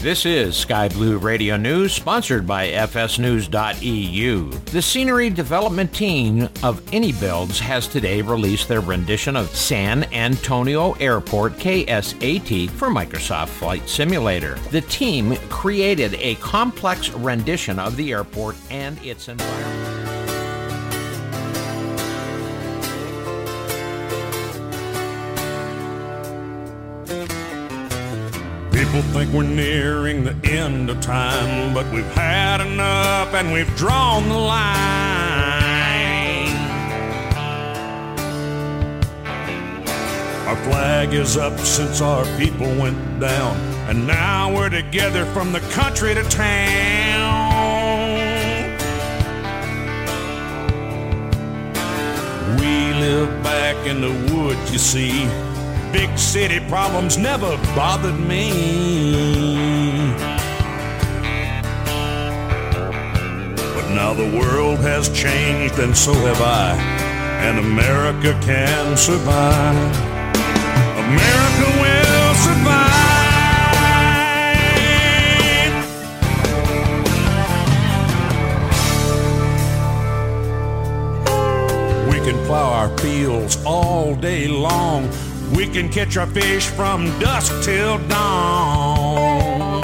This is Sky Blue Radio News, sponsored by FSNews.eu. The Scenery Development team of Anybuilds has today released their rendition of San Antonio Airport KSAT for Microsoft Flight Simulator. The team created a complex rendition of the airport and its environment. People think we're nearing the end of time, but we've had enough and we've drawn the line. Our flag is up since our people went down, and now we're together from the country to town. We live back in the woods, you see. Big city problems never bothered me. But now the world has changed and so have I, and America can survive. America will survive. We can plow our fields all day long. We can catch our fish from dusk till dawn.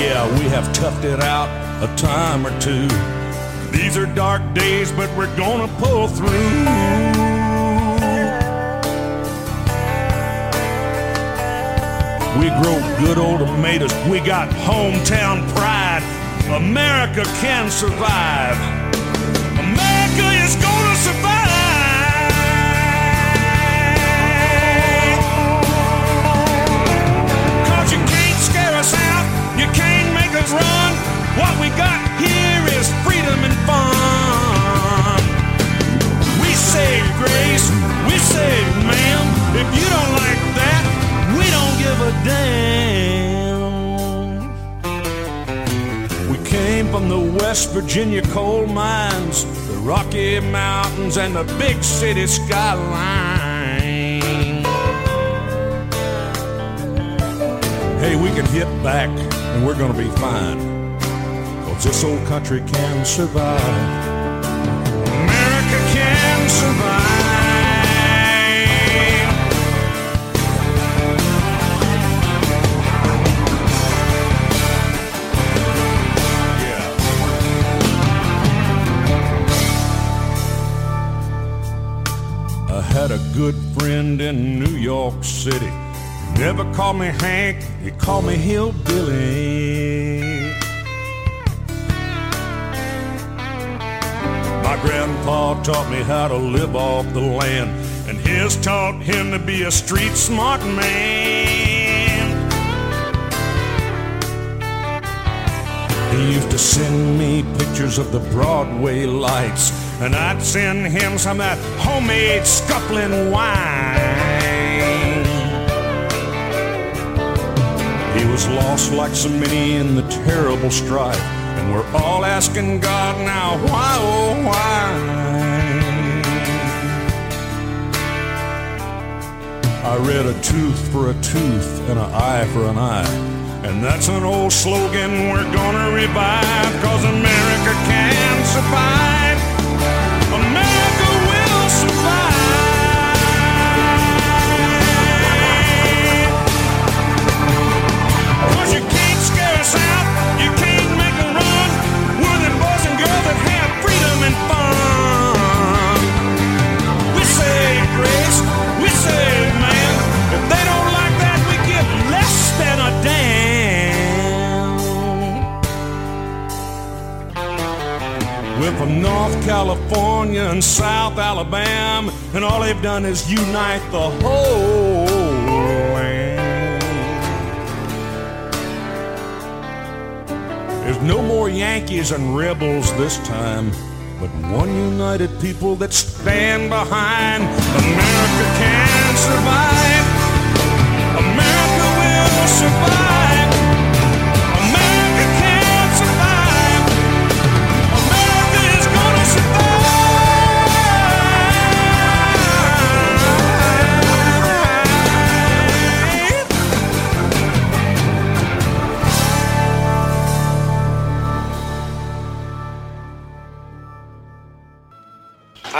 Yeah, we have toughed it out a time or two. These are dark days, but we're gonna pull through. We grow good old tomatoes. We got hometown pride. America can survive. You can't make us run. What we got here is freedom and fun. We say grace. We say ma'am. If you don't like that, we don't give a damn. We came from the West Virginia coal mines, the Rocky Mountains, and the big city skyline. Hey, we can hit back and we're gonna be fine. Cause this old country can survive. America can survive. Yeah. I had a good friend in New York City. Never called me Hank, he called me Hillbilly. My grandpa taught me how to live off the land, and his taught him to be a street smart man. He used to send me pictures of the Broadway lights, and I'd send him some of that homemade scuffling wine. Was lost like so many in the terrible strife, and we're all asking God now, why, oh, why? I read a tooth for a tooth and an eye for an eye. And that's an old slogan we're gonna revive, cause America can survive. From North California and South Alabama, and all they've done is unite the whole There's no more Yankees and rebels this time, but one united people that stand behind America can survive. America will survive.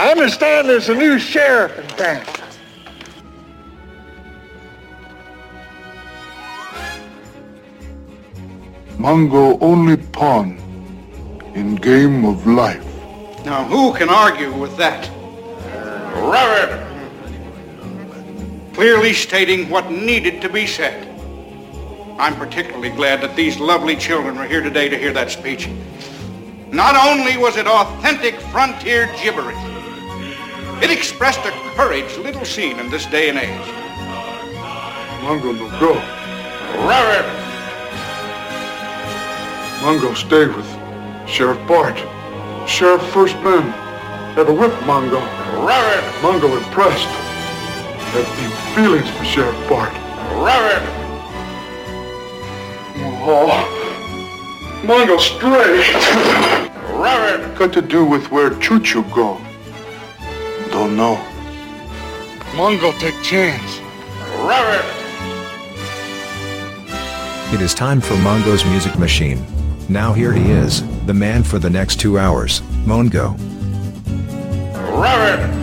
I understand there's a new sheriff in town. Mongo only pawn in game of life. Now, who can argue with that? Robert! Clearly stating what needed to be said. I'm particularly glad that these lovely children were here today to hear that speech. Not only was it authentic frontier gibberish, it expressed a courage little seen in this day and age. Mongo no go. Robert! Mongo stay with Sheriff Bart. Sheriff first man. Had a whip Mongo. Robert! Mongo impressed. Had deep feelings for Sheriff Bart. Robert! Oh, Mongo stray. Robert! Got to do with where Choo Choo go. Don't know. Mongo take chance. Robert! It is time for Mongo's Music Machine. Now here he is, the man for the next two hours, Mongo. Robert!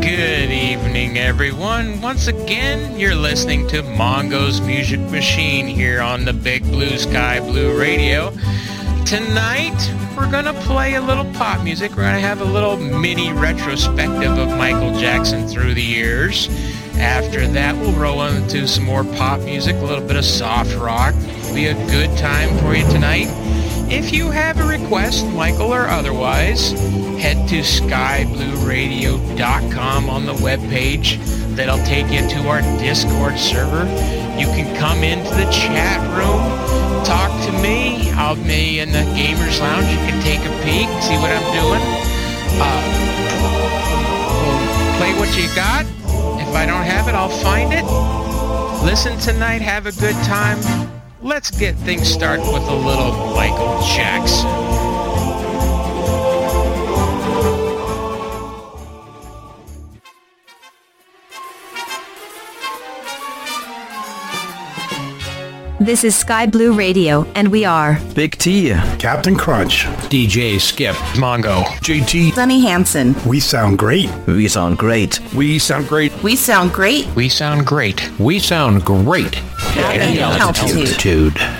Good evening, everyone. Once again, you're listening to Mongo's Music Machine here on the Big Blue Sky Blue Radio. Tonight, we're going to play a little pop music. We're going to have a little mini retrospective of Michael Jackson through the years. After that, we'll roll into some more pop music, a little bit of soft rock. It'll be a good time for you tonight. If you have a request, Michael or otherwise, head to skyblueradio.com on the webpage. That'll take you to our Discord server. You can come into the chat room, talk to me. I'll be in the Gamers Lounge. You can take a peek, see what I'm doing. Uh, play what you got. If I don't have it, I'll find it. Listen tonight, have a good time. Let's get things started with a little Michael Jackson. This is Sky Blue Radio, and we are Big T. Captain Crunch. DJ Skip. Mongo. JT. Sunny Hansen. We sound great. We sound great. We sound great. We sound great. We sound great. We sound great. At any altitude. altitude.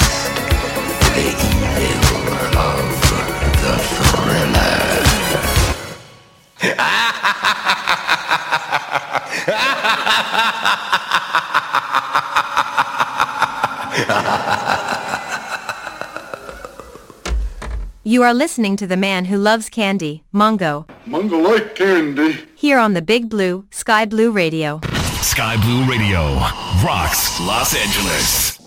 You are listening to the man who loves candy, Mongo, Mungo like candy. here on the Big Blue, Sky Blue Radio. Sky Blue Radio rocks Los Angeles.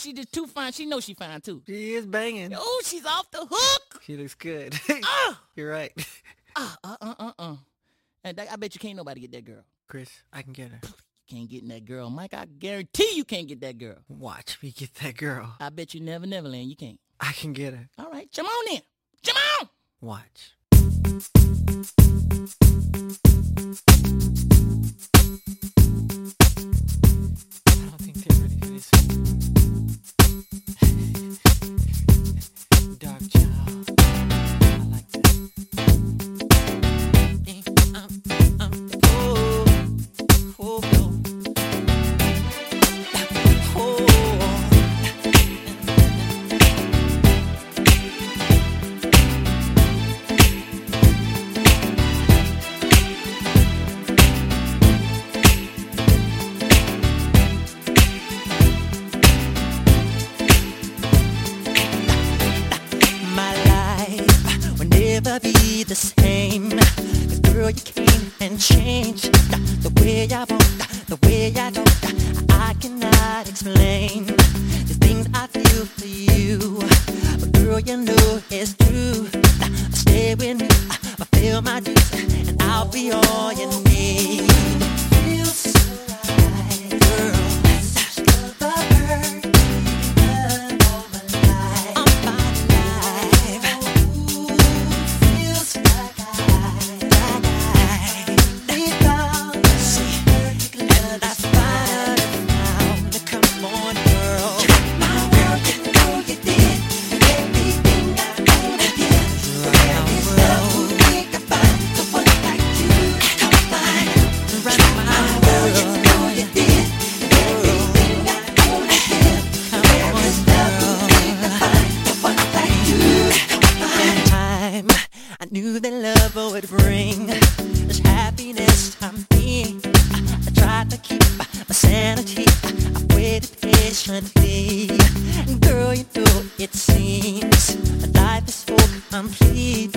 She just too fine. She knows she fine too. She is banging. Oh, she's off the hook. She looks good. Oh, You're right. uh, uh, uh, uh, uh. And I bet you can't nobody get that girl. Chris, I can get her. You can't get in that girl, Mike. I guarantee you can't get that girl. Watch me get that girl. I bet you never, never land. You can't. I can get her. All right, come on in. Come on. Watch. I don't Dark child. Patiently. Girl, you know it seems life is so complete.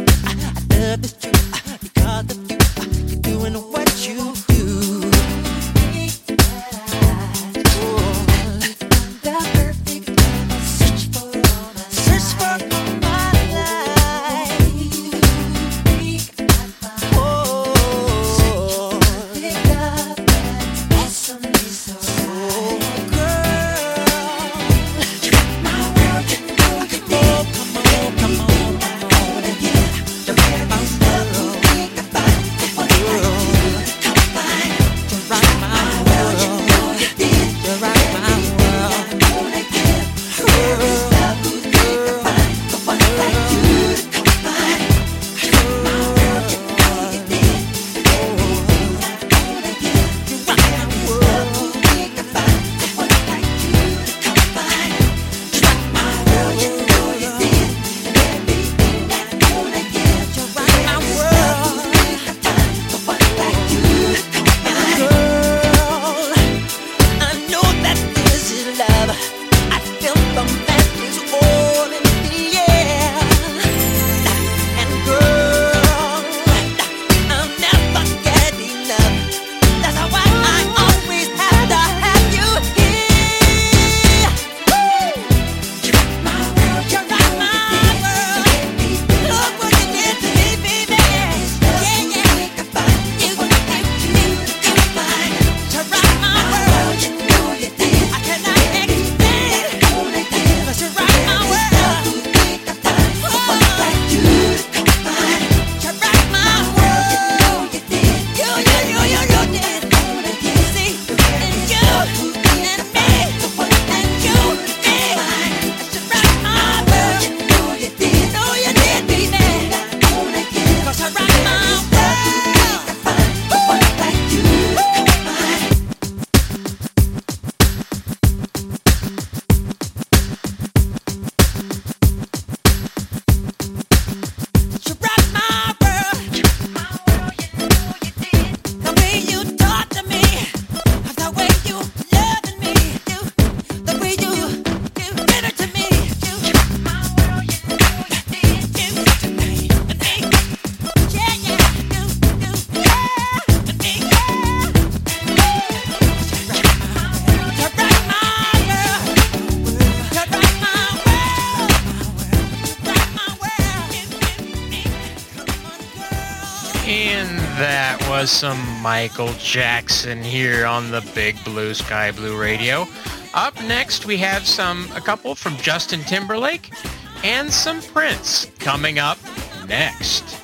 Some Michael Jackson here on the Big Blue Sky Blue Radio. Up next, we have some a couple from Justin Timberlake and some Prince coming up next.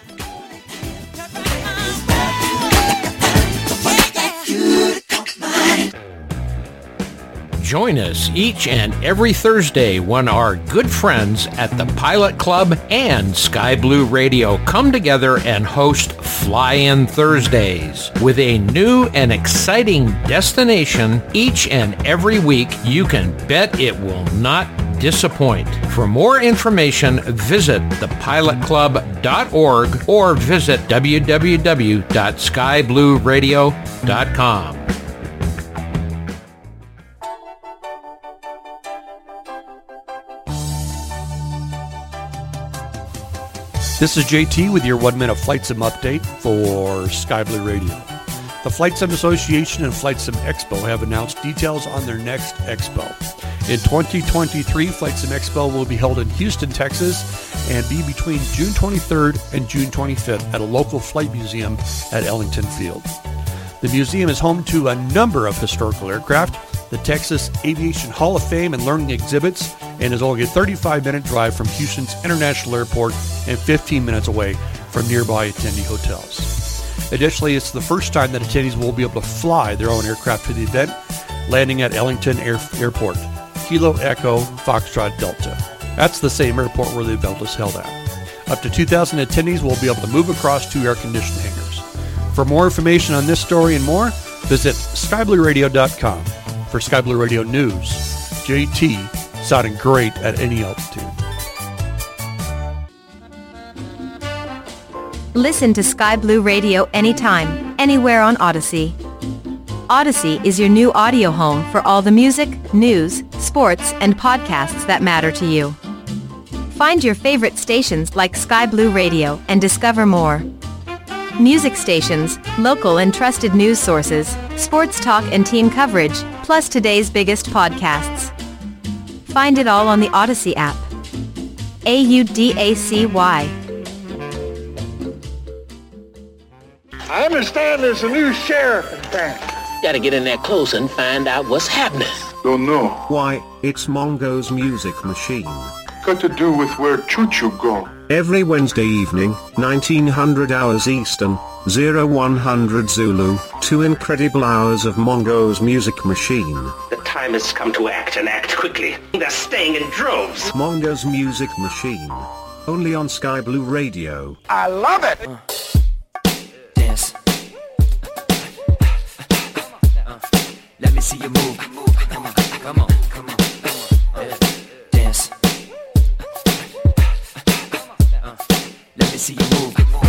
Join us each and every Thursday when our good friends at the Pilot Club and Sky Blue Radio come together and host Fly In Thursdays. With a new and exciting destination each and every week, you can bet it will not disappoint. For more information, visit thepilotclub.org or visit www.skyblueradio.com. This is JT with your one minute Flight Sim update for Sky Blue Radio. The Flight Sim Association and Flight Sim Expo have announced details on their next expo. In 2023, Flight Sim Expo will be held in Houston, Texas, and be between June 23rd and June 25th at a local flight museum at Ellington Field. The museum is home to a number of historical aircraft, the Texas Aviation Hall of Fame and learning exhibits, and is only a 35 minute drive from Houston's International Airport and 15 minutes away from nearby attendee hotels. Additionally, it's the first time that attendees will be able to fly their own aircraft to the event, landing at Ellington Air- Airport, Kilo Echo Foxtrot Delta. That's the same airport where the event was held at. Up to 2,000 attendees will be able to move across two air conditioned hangars. For more information on this story and more, visit skyblueradio.com. For Sky Blue Radio News, JT sounding great at any altitude. Listen to Sky Blue Radio anytime, anywhere on Audacy. Audacy is your new audio home for all the music, news, sports, and podcasts that matter to you. Find your favorite stations like Sky Blue Radio and discover more. Music stations, local and trusted news sources, sports talk and team coverage, plus today's biggest podcasts. Find it all on the Audacy app. A-U-D-A-C-Y. I understand there's a new sheriff in town. Gotta get in there close and find out what's happening. Don't know. Why, it's Mongo's music machine. Got to do with where choo-choo go. Every Wednesday evening, 1900 hours Eastern, 0100 Zulu, two incredible hours of Mongo's music machine. The time has come to act and act quickly. They're staying in droves. Mongo's music machine. Only on Sky Blue Radio. I love it. Dance. Let me see you move. Come on, come on, see you move.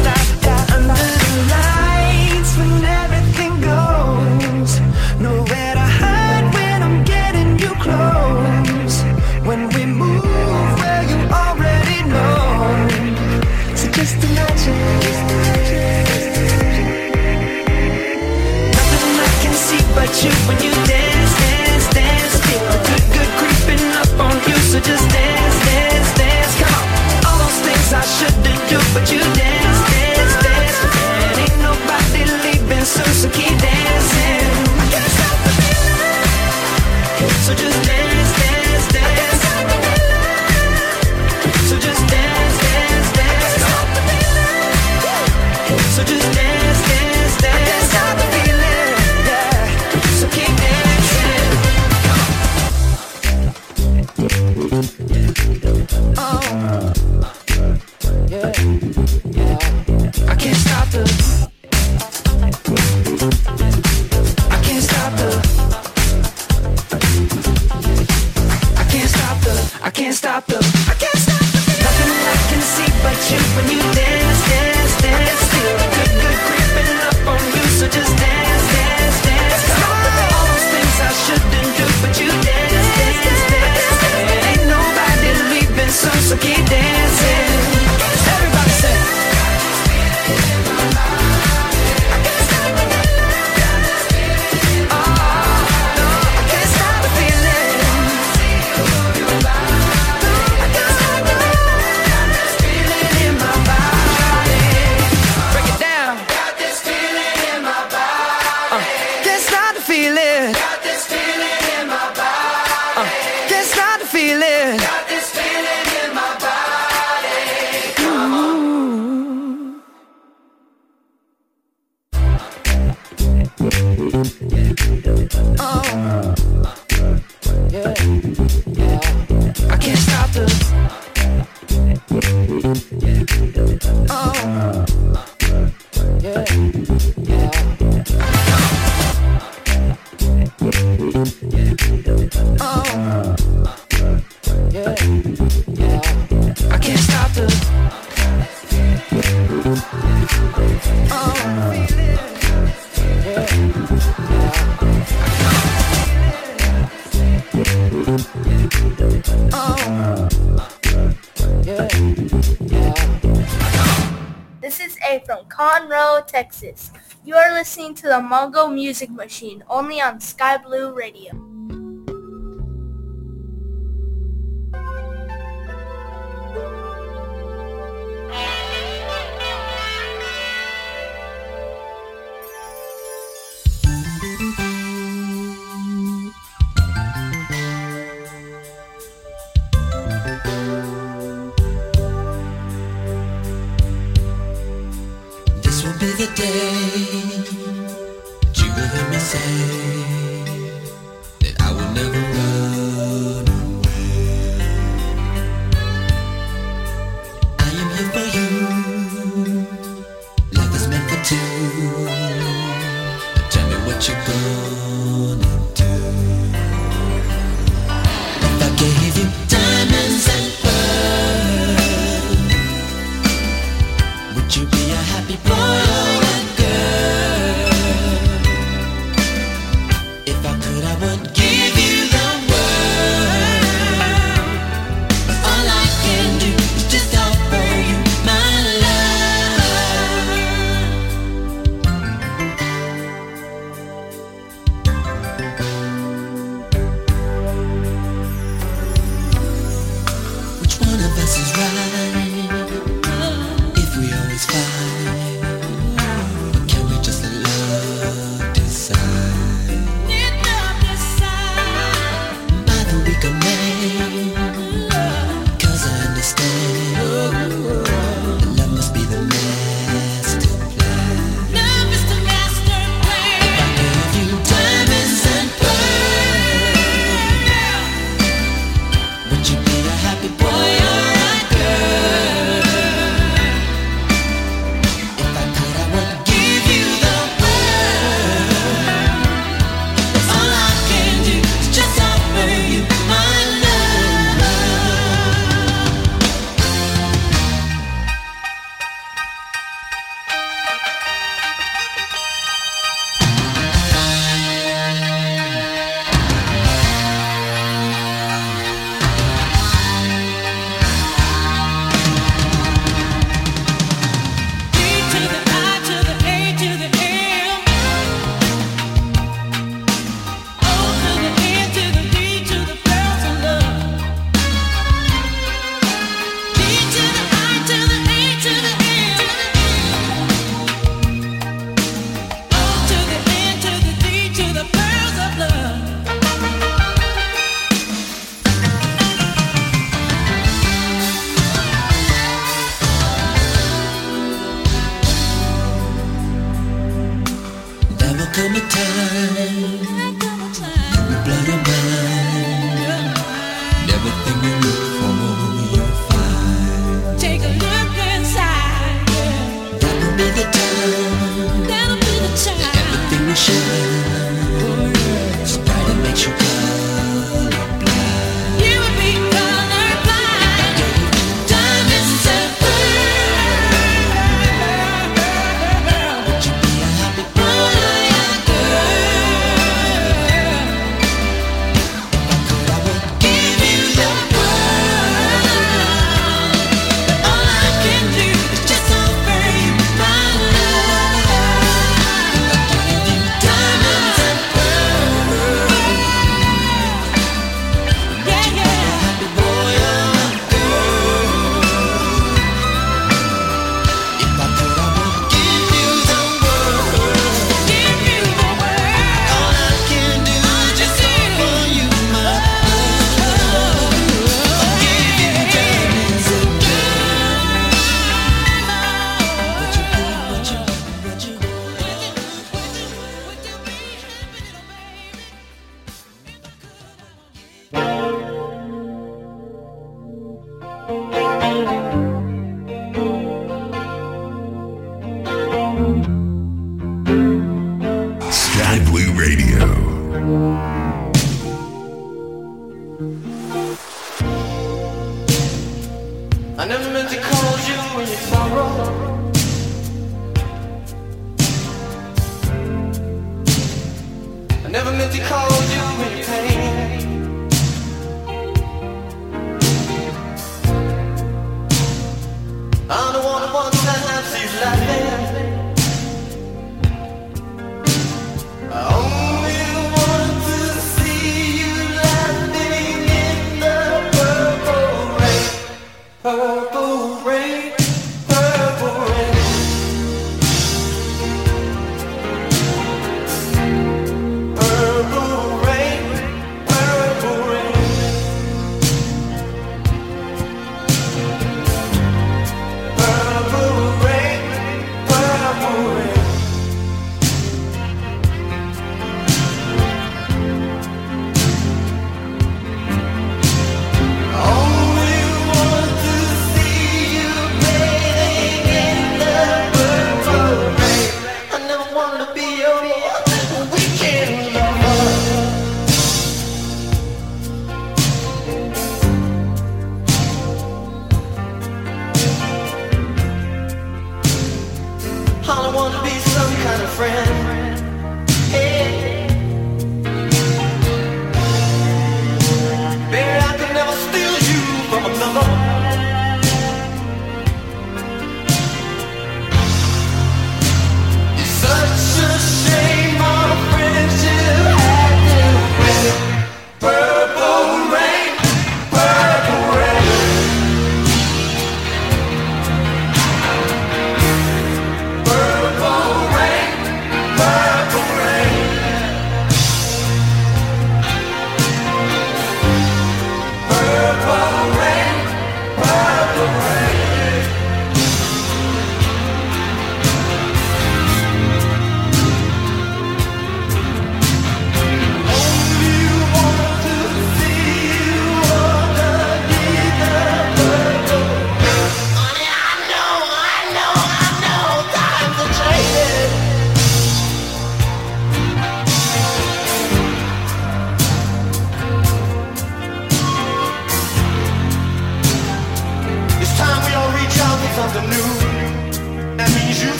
just Texas. You are listening to the Mongo Music Machine only on Sky Blue Radio.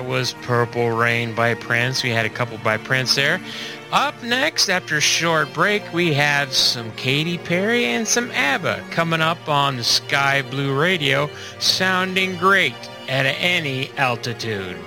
That was Purple Rain by Prince. We had a couple by Prince there. Up next, after a short break, we have some Katy Perry and some ABBA coming up on Sky Blue Radio, sounding great at any altitude.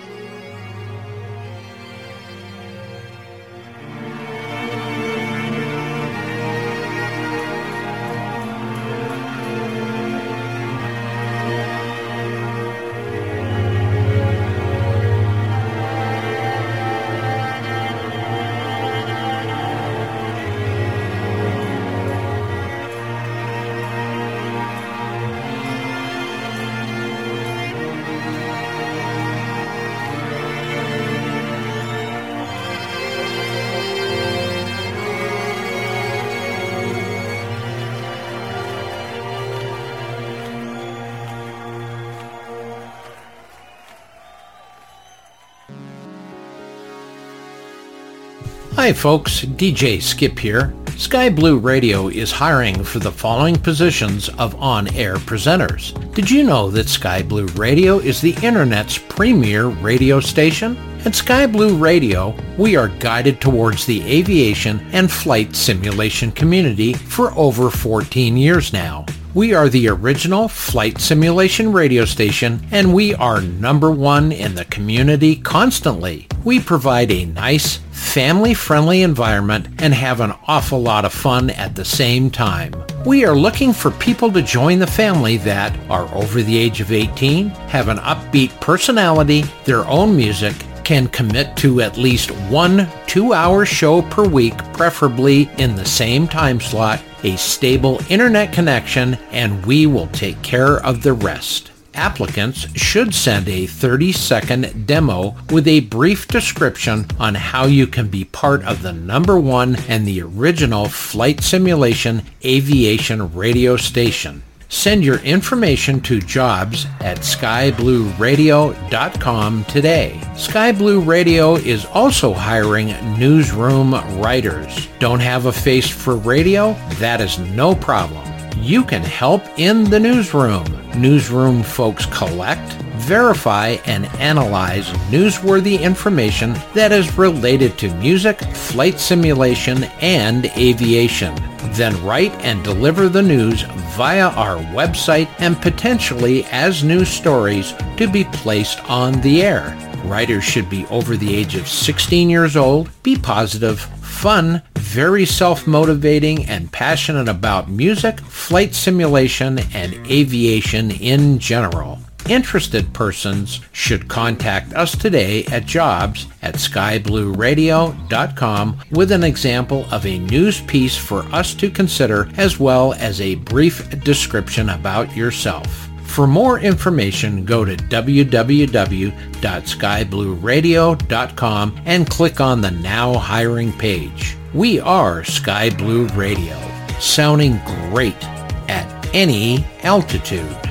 Hi folks, DJ Skip here. Sky Blue Radio is hiring for the following positions of on-air presenters. Did you know that Sky Blue Radio is the internet's premier radio station? At Sky Blue Radio, we are guided towards the aviation and flight simulation community for over 14 years now. We are the original flight simulation radio station and we are number one in the community constantly. We provide a nice, family-friendly environment and have an awful lot of fun at the same time. We are looking for people to join the family that are over the age of 18, have an upbeat personality, their own music, can commit to at least one two-hour show per week, preferably in the same time slot, a stable internet connection, and we will take care of the rest. Applicants should send a 30-second demo with a brief description on how you can be part of the number one and the original flight simulation aviation radio station. Send your information to jobs at skyblueradio.com today. Sky Blue Radio is also hiring newsroom writers. Don't have a face for radio? That is no problem. You can help in the newsroom. Newsroom folks collect, verify, and analyze newsworthy information that is related to music, flight simulation, and aviation. Then write and deliver the news via our website and potentially as news stories to be placed on the air. Writers should be over the age of 16 years old, be positive, fun, very self-motivating, and passionate about music, flight simulation, and aviation in general. Interested persons should contact us today at jobs at skyblueradio.com with an example of a news piece for us to consider as well as a brief description about yourself. For more information, go to www.skyblueradio.com and click on the Now Hiring page. We are Sky Blue Radio, sounding great at any altitude.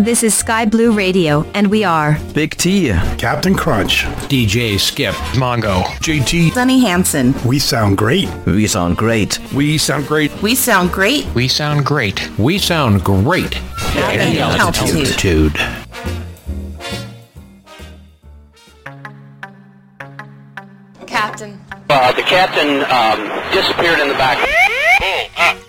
This is Sky Blue Radio, and we are Big T, Captain Crunch, DJ Skip, Mongo, JT, Sunny Hansen. We sound great. We sound great. We sound great. We sound great. We sound great. We sound great at altitude. Captain. Uh, the captain um, disappeared in the back.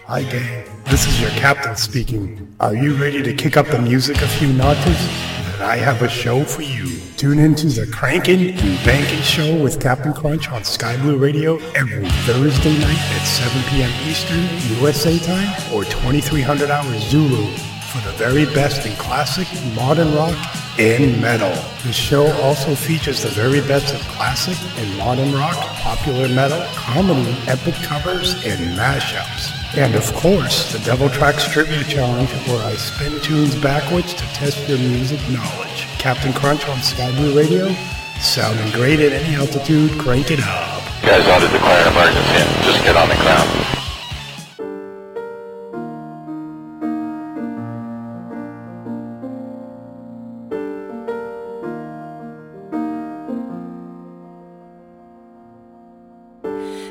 Hi, gang. This is your captain speaking. Are you ready to kick up the music a few notches? Then I have a show for you. Tune into the Crankin' and Bankin' Show with Captain Crunch on Sky Blue Radio every Thursday night at 7 p.m. Eastern USA time or 2300 hours Zulu for the very best in classic, modern rock, and metal. The show also features the very best of classic and modern rock, popular metal, comedy, epic covers, and mashups. And of course, the Devil Tracks Trivia Challenge, where I spin tunes backwards to test your music knowledge. Captain Crunch on Sky Blue Radio, sounding great at any altitude, crank it up. You guys ought to declare an emergency and just get on the ground.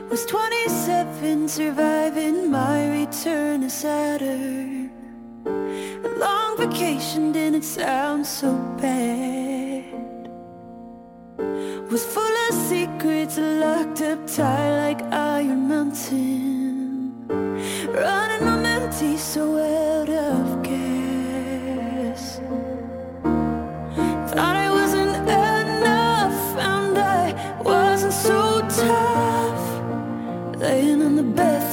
Was 27 surviving my return to Saturn? A long vacation didn't sound so bad. Was full of secrets locked up tight like Iron Mountain. Running on empty, so out of gas. Thought I wasn't enough, found I wasn't so tough. Laying on the bathroom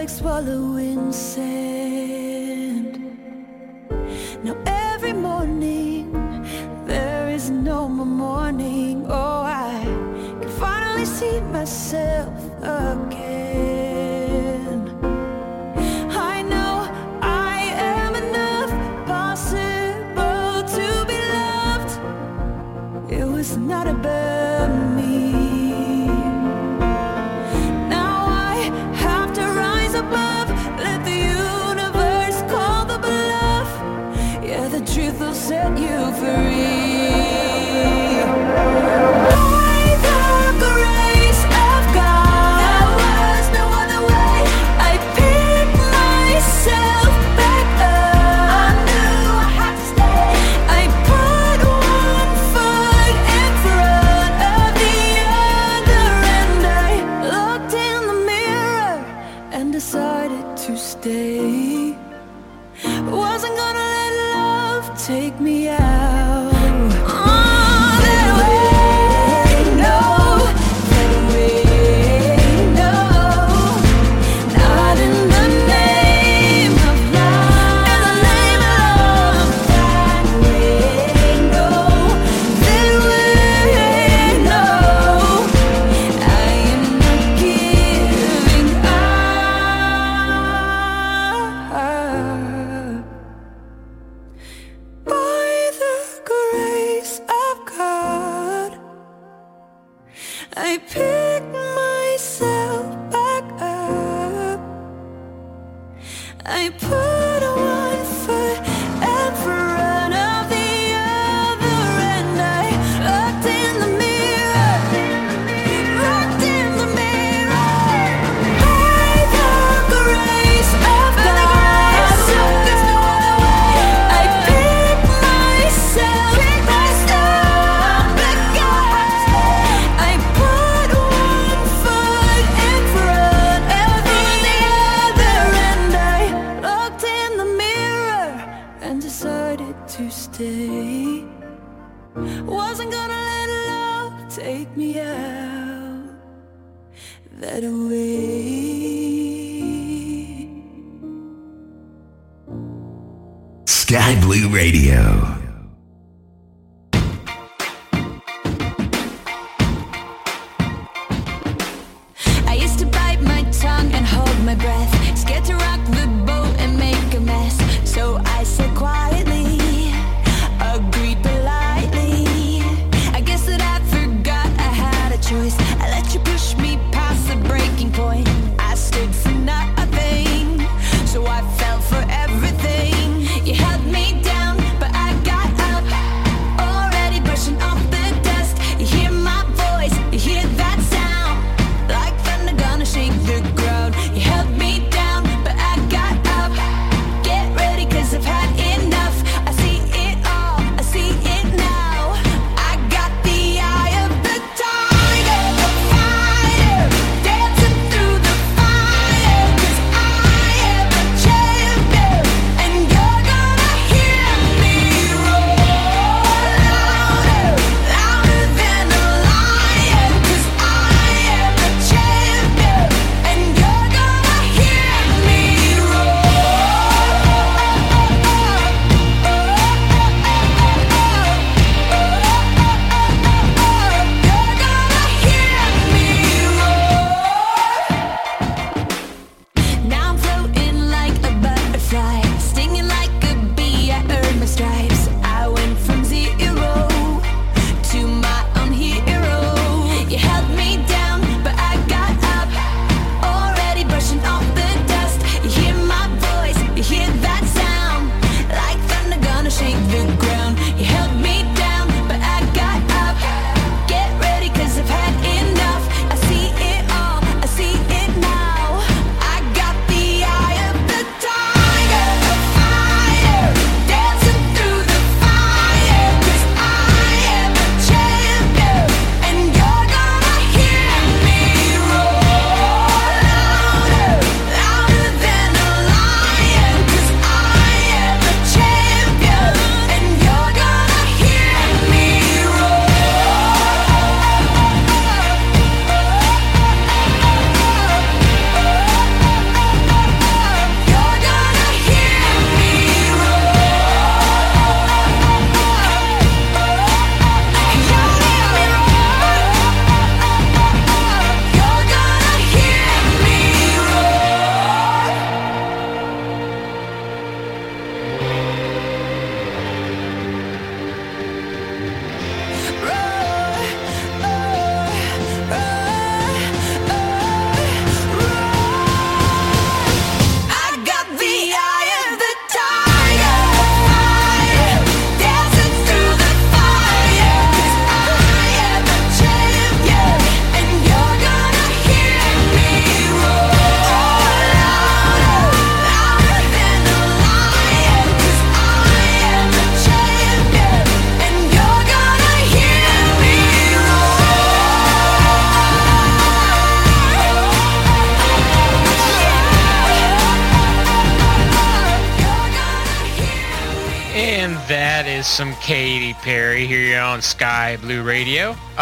like swallowing sand. Now every morning there is no more morning. Oh, I can finally see myself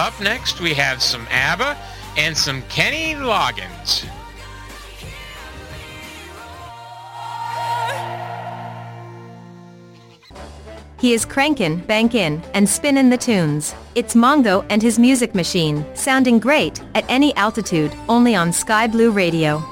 Up next, we have some ABBA and some Kenny Loggins. He is crankin', bankin', and spinnin' the tunes. It's Mongo and his music machine, sounding great at any altitude, only on Sky Blue Radio.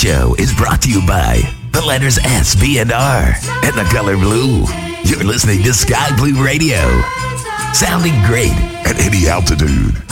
show is brought to you by the letters S, B, and R, and the color blue. You're listening to Sky Blue Radio, sounding great at any altitude.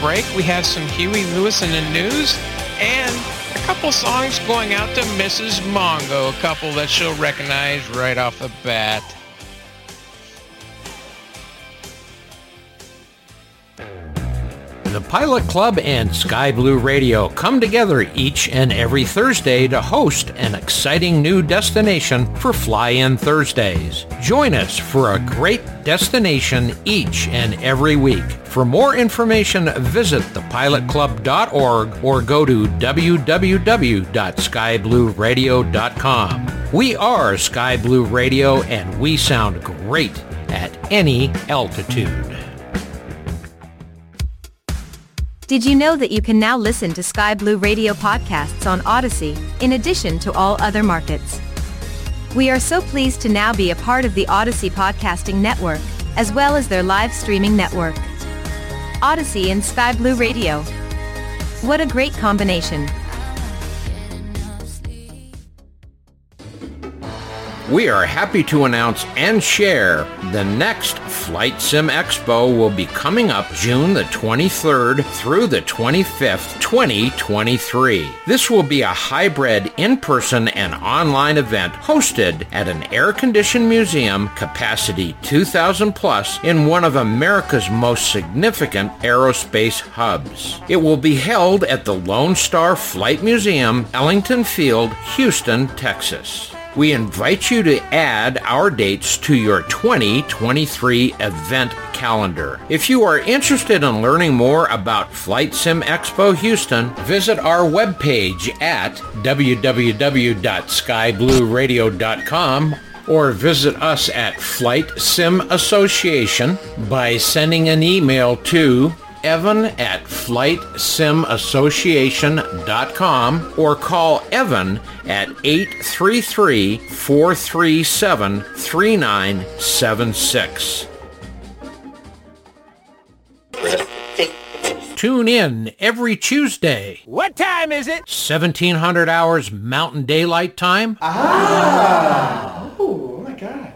Break, we have some Huey Lewis and the News and a couple songs going out to Mrs. Mongo, a couple that she'll recognize right off the bat. The Pilot Club and Sky Blue Radio come together each and every Thursday to host an exciting new destination for Fly-In Thursdays. Join us for a great destination each and every week. For more information, visit thepilotclub.org or go to www.skyblueradio.com. We are Sky Blue Radio and we sound great at any altitude. Did you know that you can now listen to Sky Blue Radio podcasts on Audacy, in addition to all other markets? We are so pleased to now be a part of the Audacy Podcasting Network, as well as their live streaming network. Audacy and Sky Blue Radio. What a great combination. We are happy to announce and share the next Flight Sim Expo will be coming up June the 23rd through the 25th, 2023. This will be a hybrid in-person and online event hosted at an air-conditioned museum capacity 2,000 plus in one of America's most significant aerospace hubs. It will be held at the Lone Star Flight Museum, Ellington Field, Houston, Texas. We invite you to add our dates to your 2023 event calendar. If you are interested in learning more about Flight Sim Expo Houston, visit our webpage at www.skyblueradio.com or visit us at Flight Sim Association by sending an email to evan at flightsimassociation.com or call Evan at 833-437-3976. Tune in every Tuesday. What time is it? 1700 hours Mountain Daylight Time. Ah. Oh,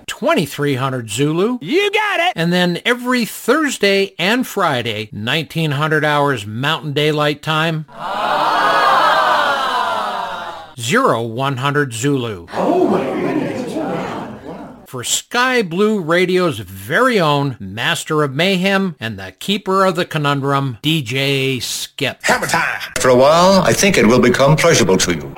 my 2300 Zulu. You got it. And then every Thursday and Friday, 1900 hours Mountain Daylight Time. 0100 Zulu. Oh, my goodness. For Sky Blue Radio's very own Master of Mayhem and the Keeper of the Conundrum, DJ Skip. Hammer time. For a while, I think it will become pleasurable to you.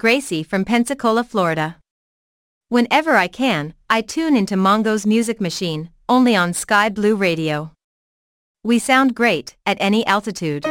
Gracie from Pensacola, Florida. Whenever I can, I tune into Mongo's music machine, only on Sky Blue Radio. We sound great, at any altitude.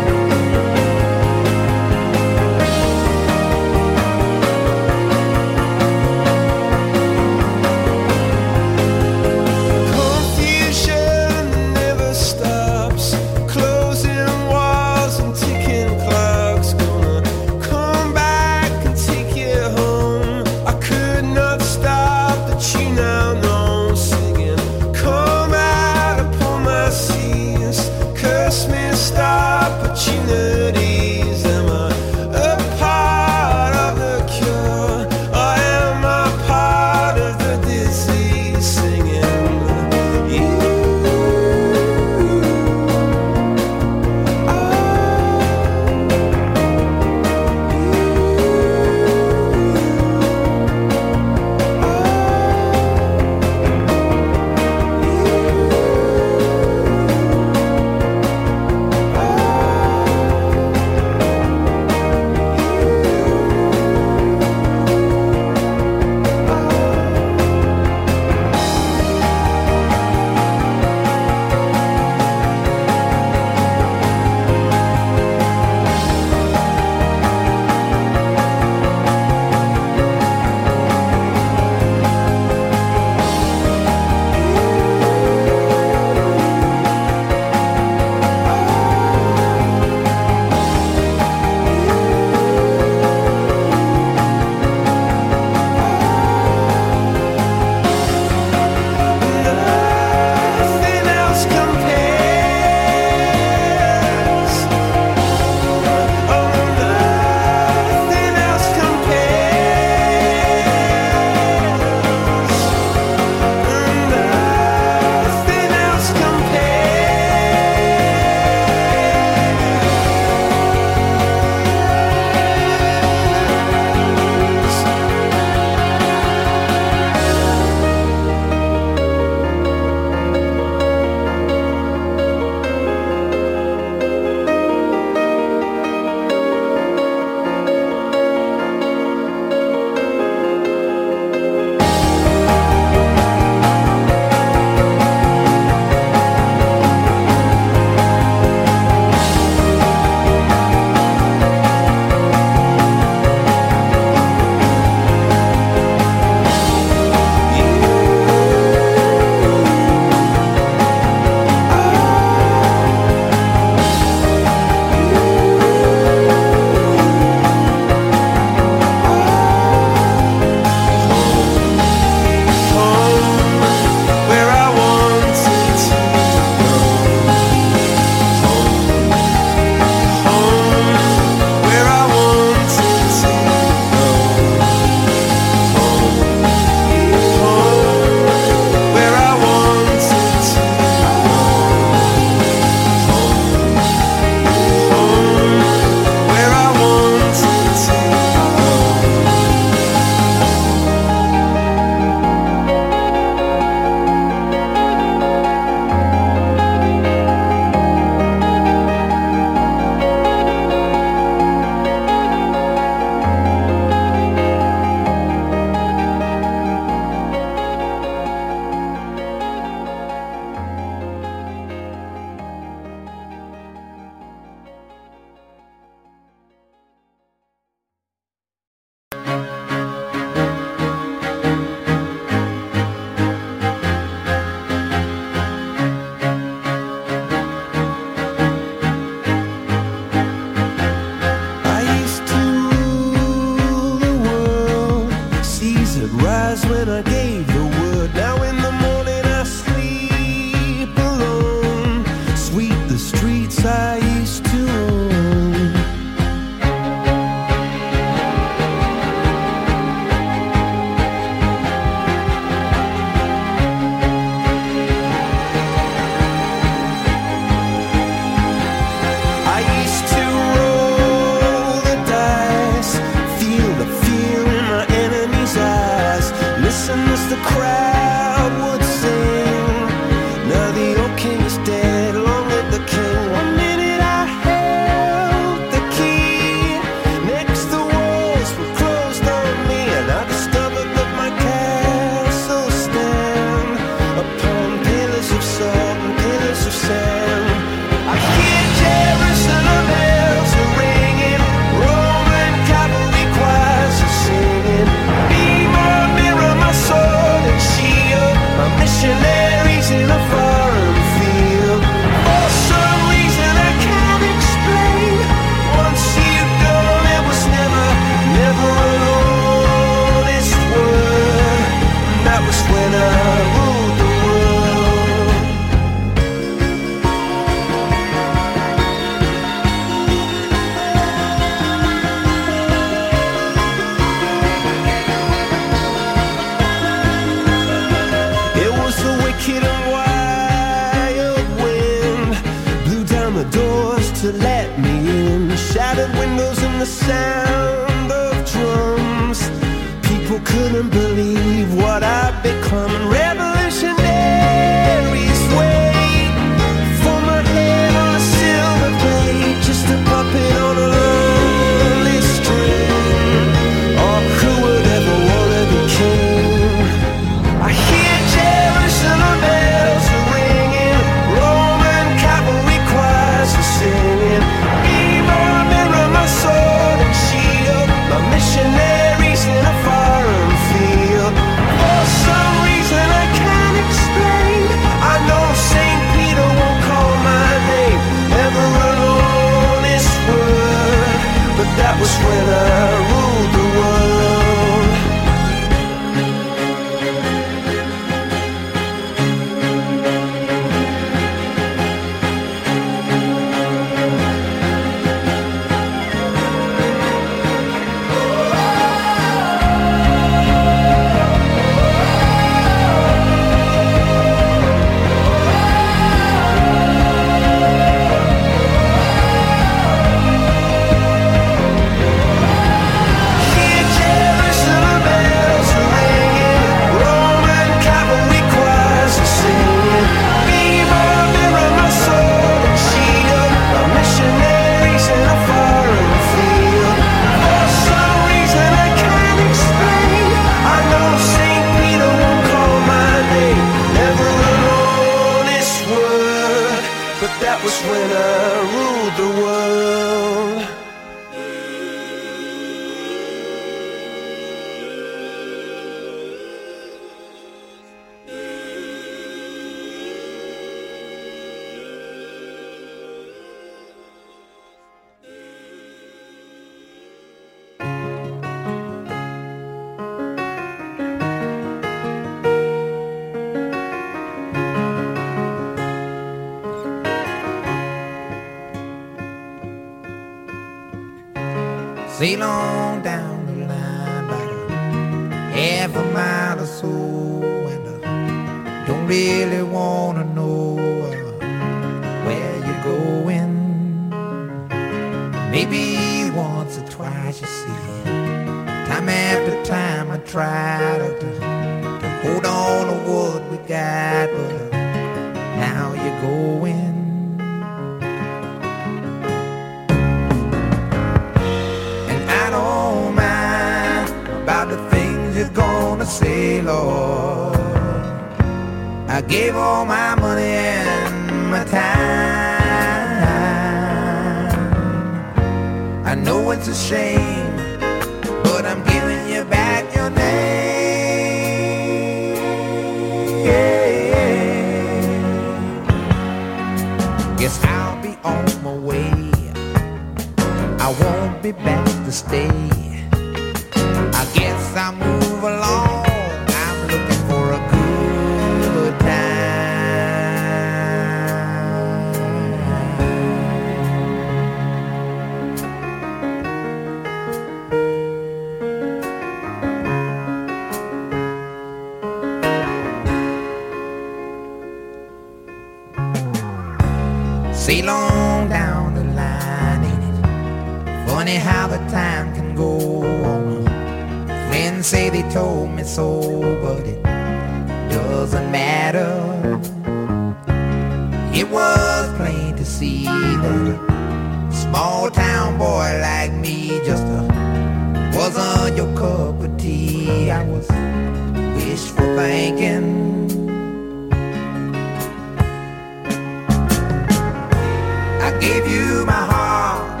gave you my heart,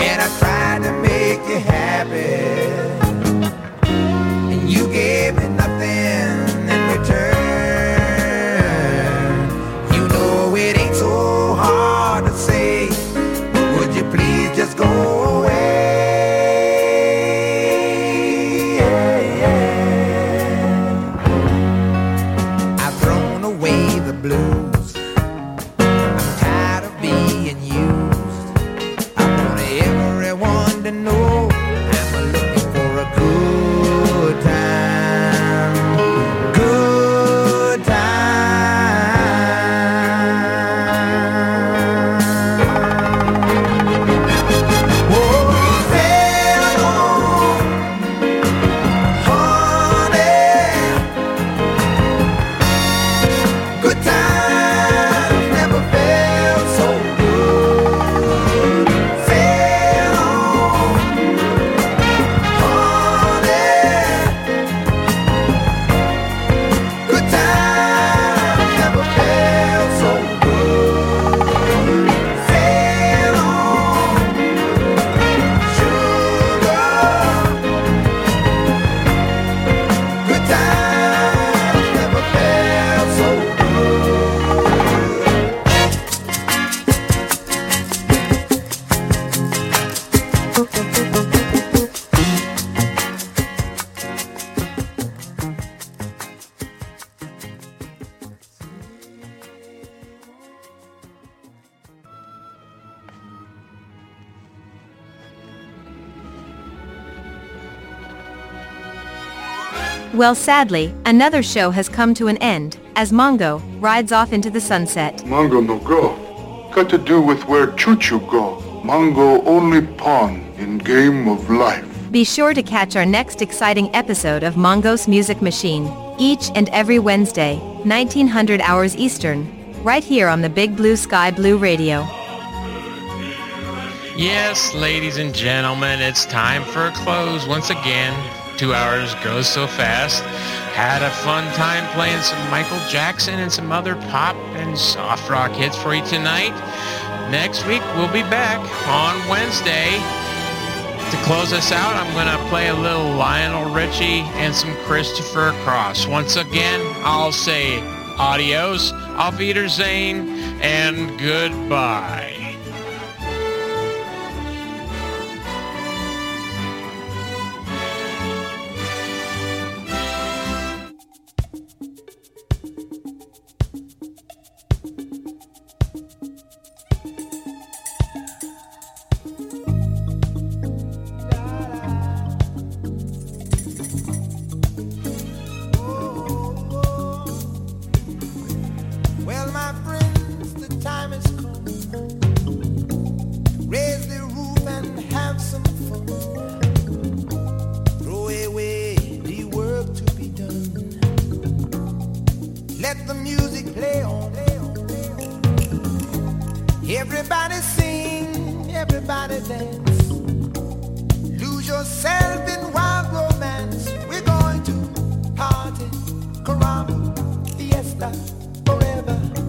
and I tried to make you happy. Well, sadly, another show has come to an end as Mongo rides off into the sunset. Mongo no go. Got to do with where Choo-Choo go. Mongo only pawn in game of life. Be sure to catch our next exciting episode of Mongo's Music Machine each and every Wednesday, 1900 hours Eastern, right here on the Big Blue Sky Blue Radio. Yes, ladies and gentlemen, it's time for a close once again. Two hours goes so fast. Had a fun time playing some Michael Jackson and some other pop and soft rock hits for you tonight. Next week we'll be back on Wednesday. To close us out, I'm going to play a little Lionel Richie and some Christopher Cross. Once again, I'll say adios, auf Wiedersehen, and goodbye. Fiesta forever.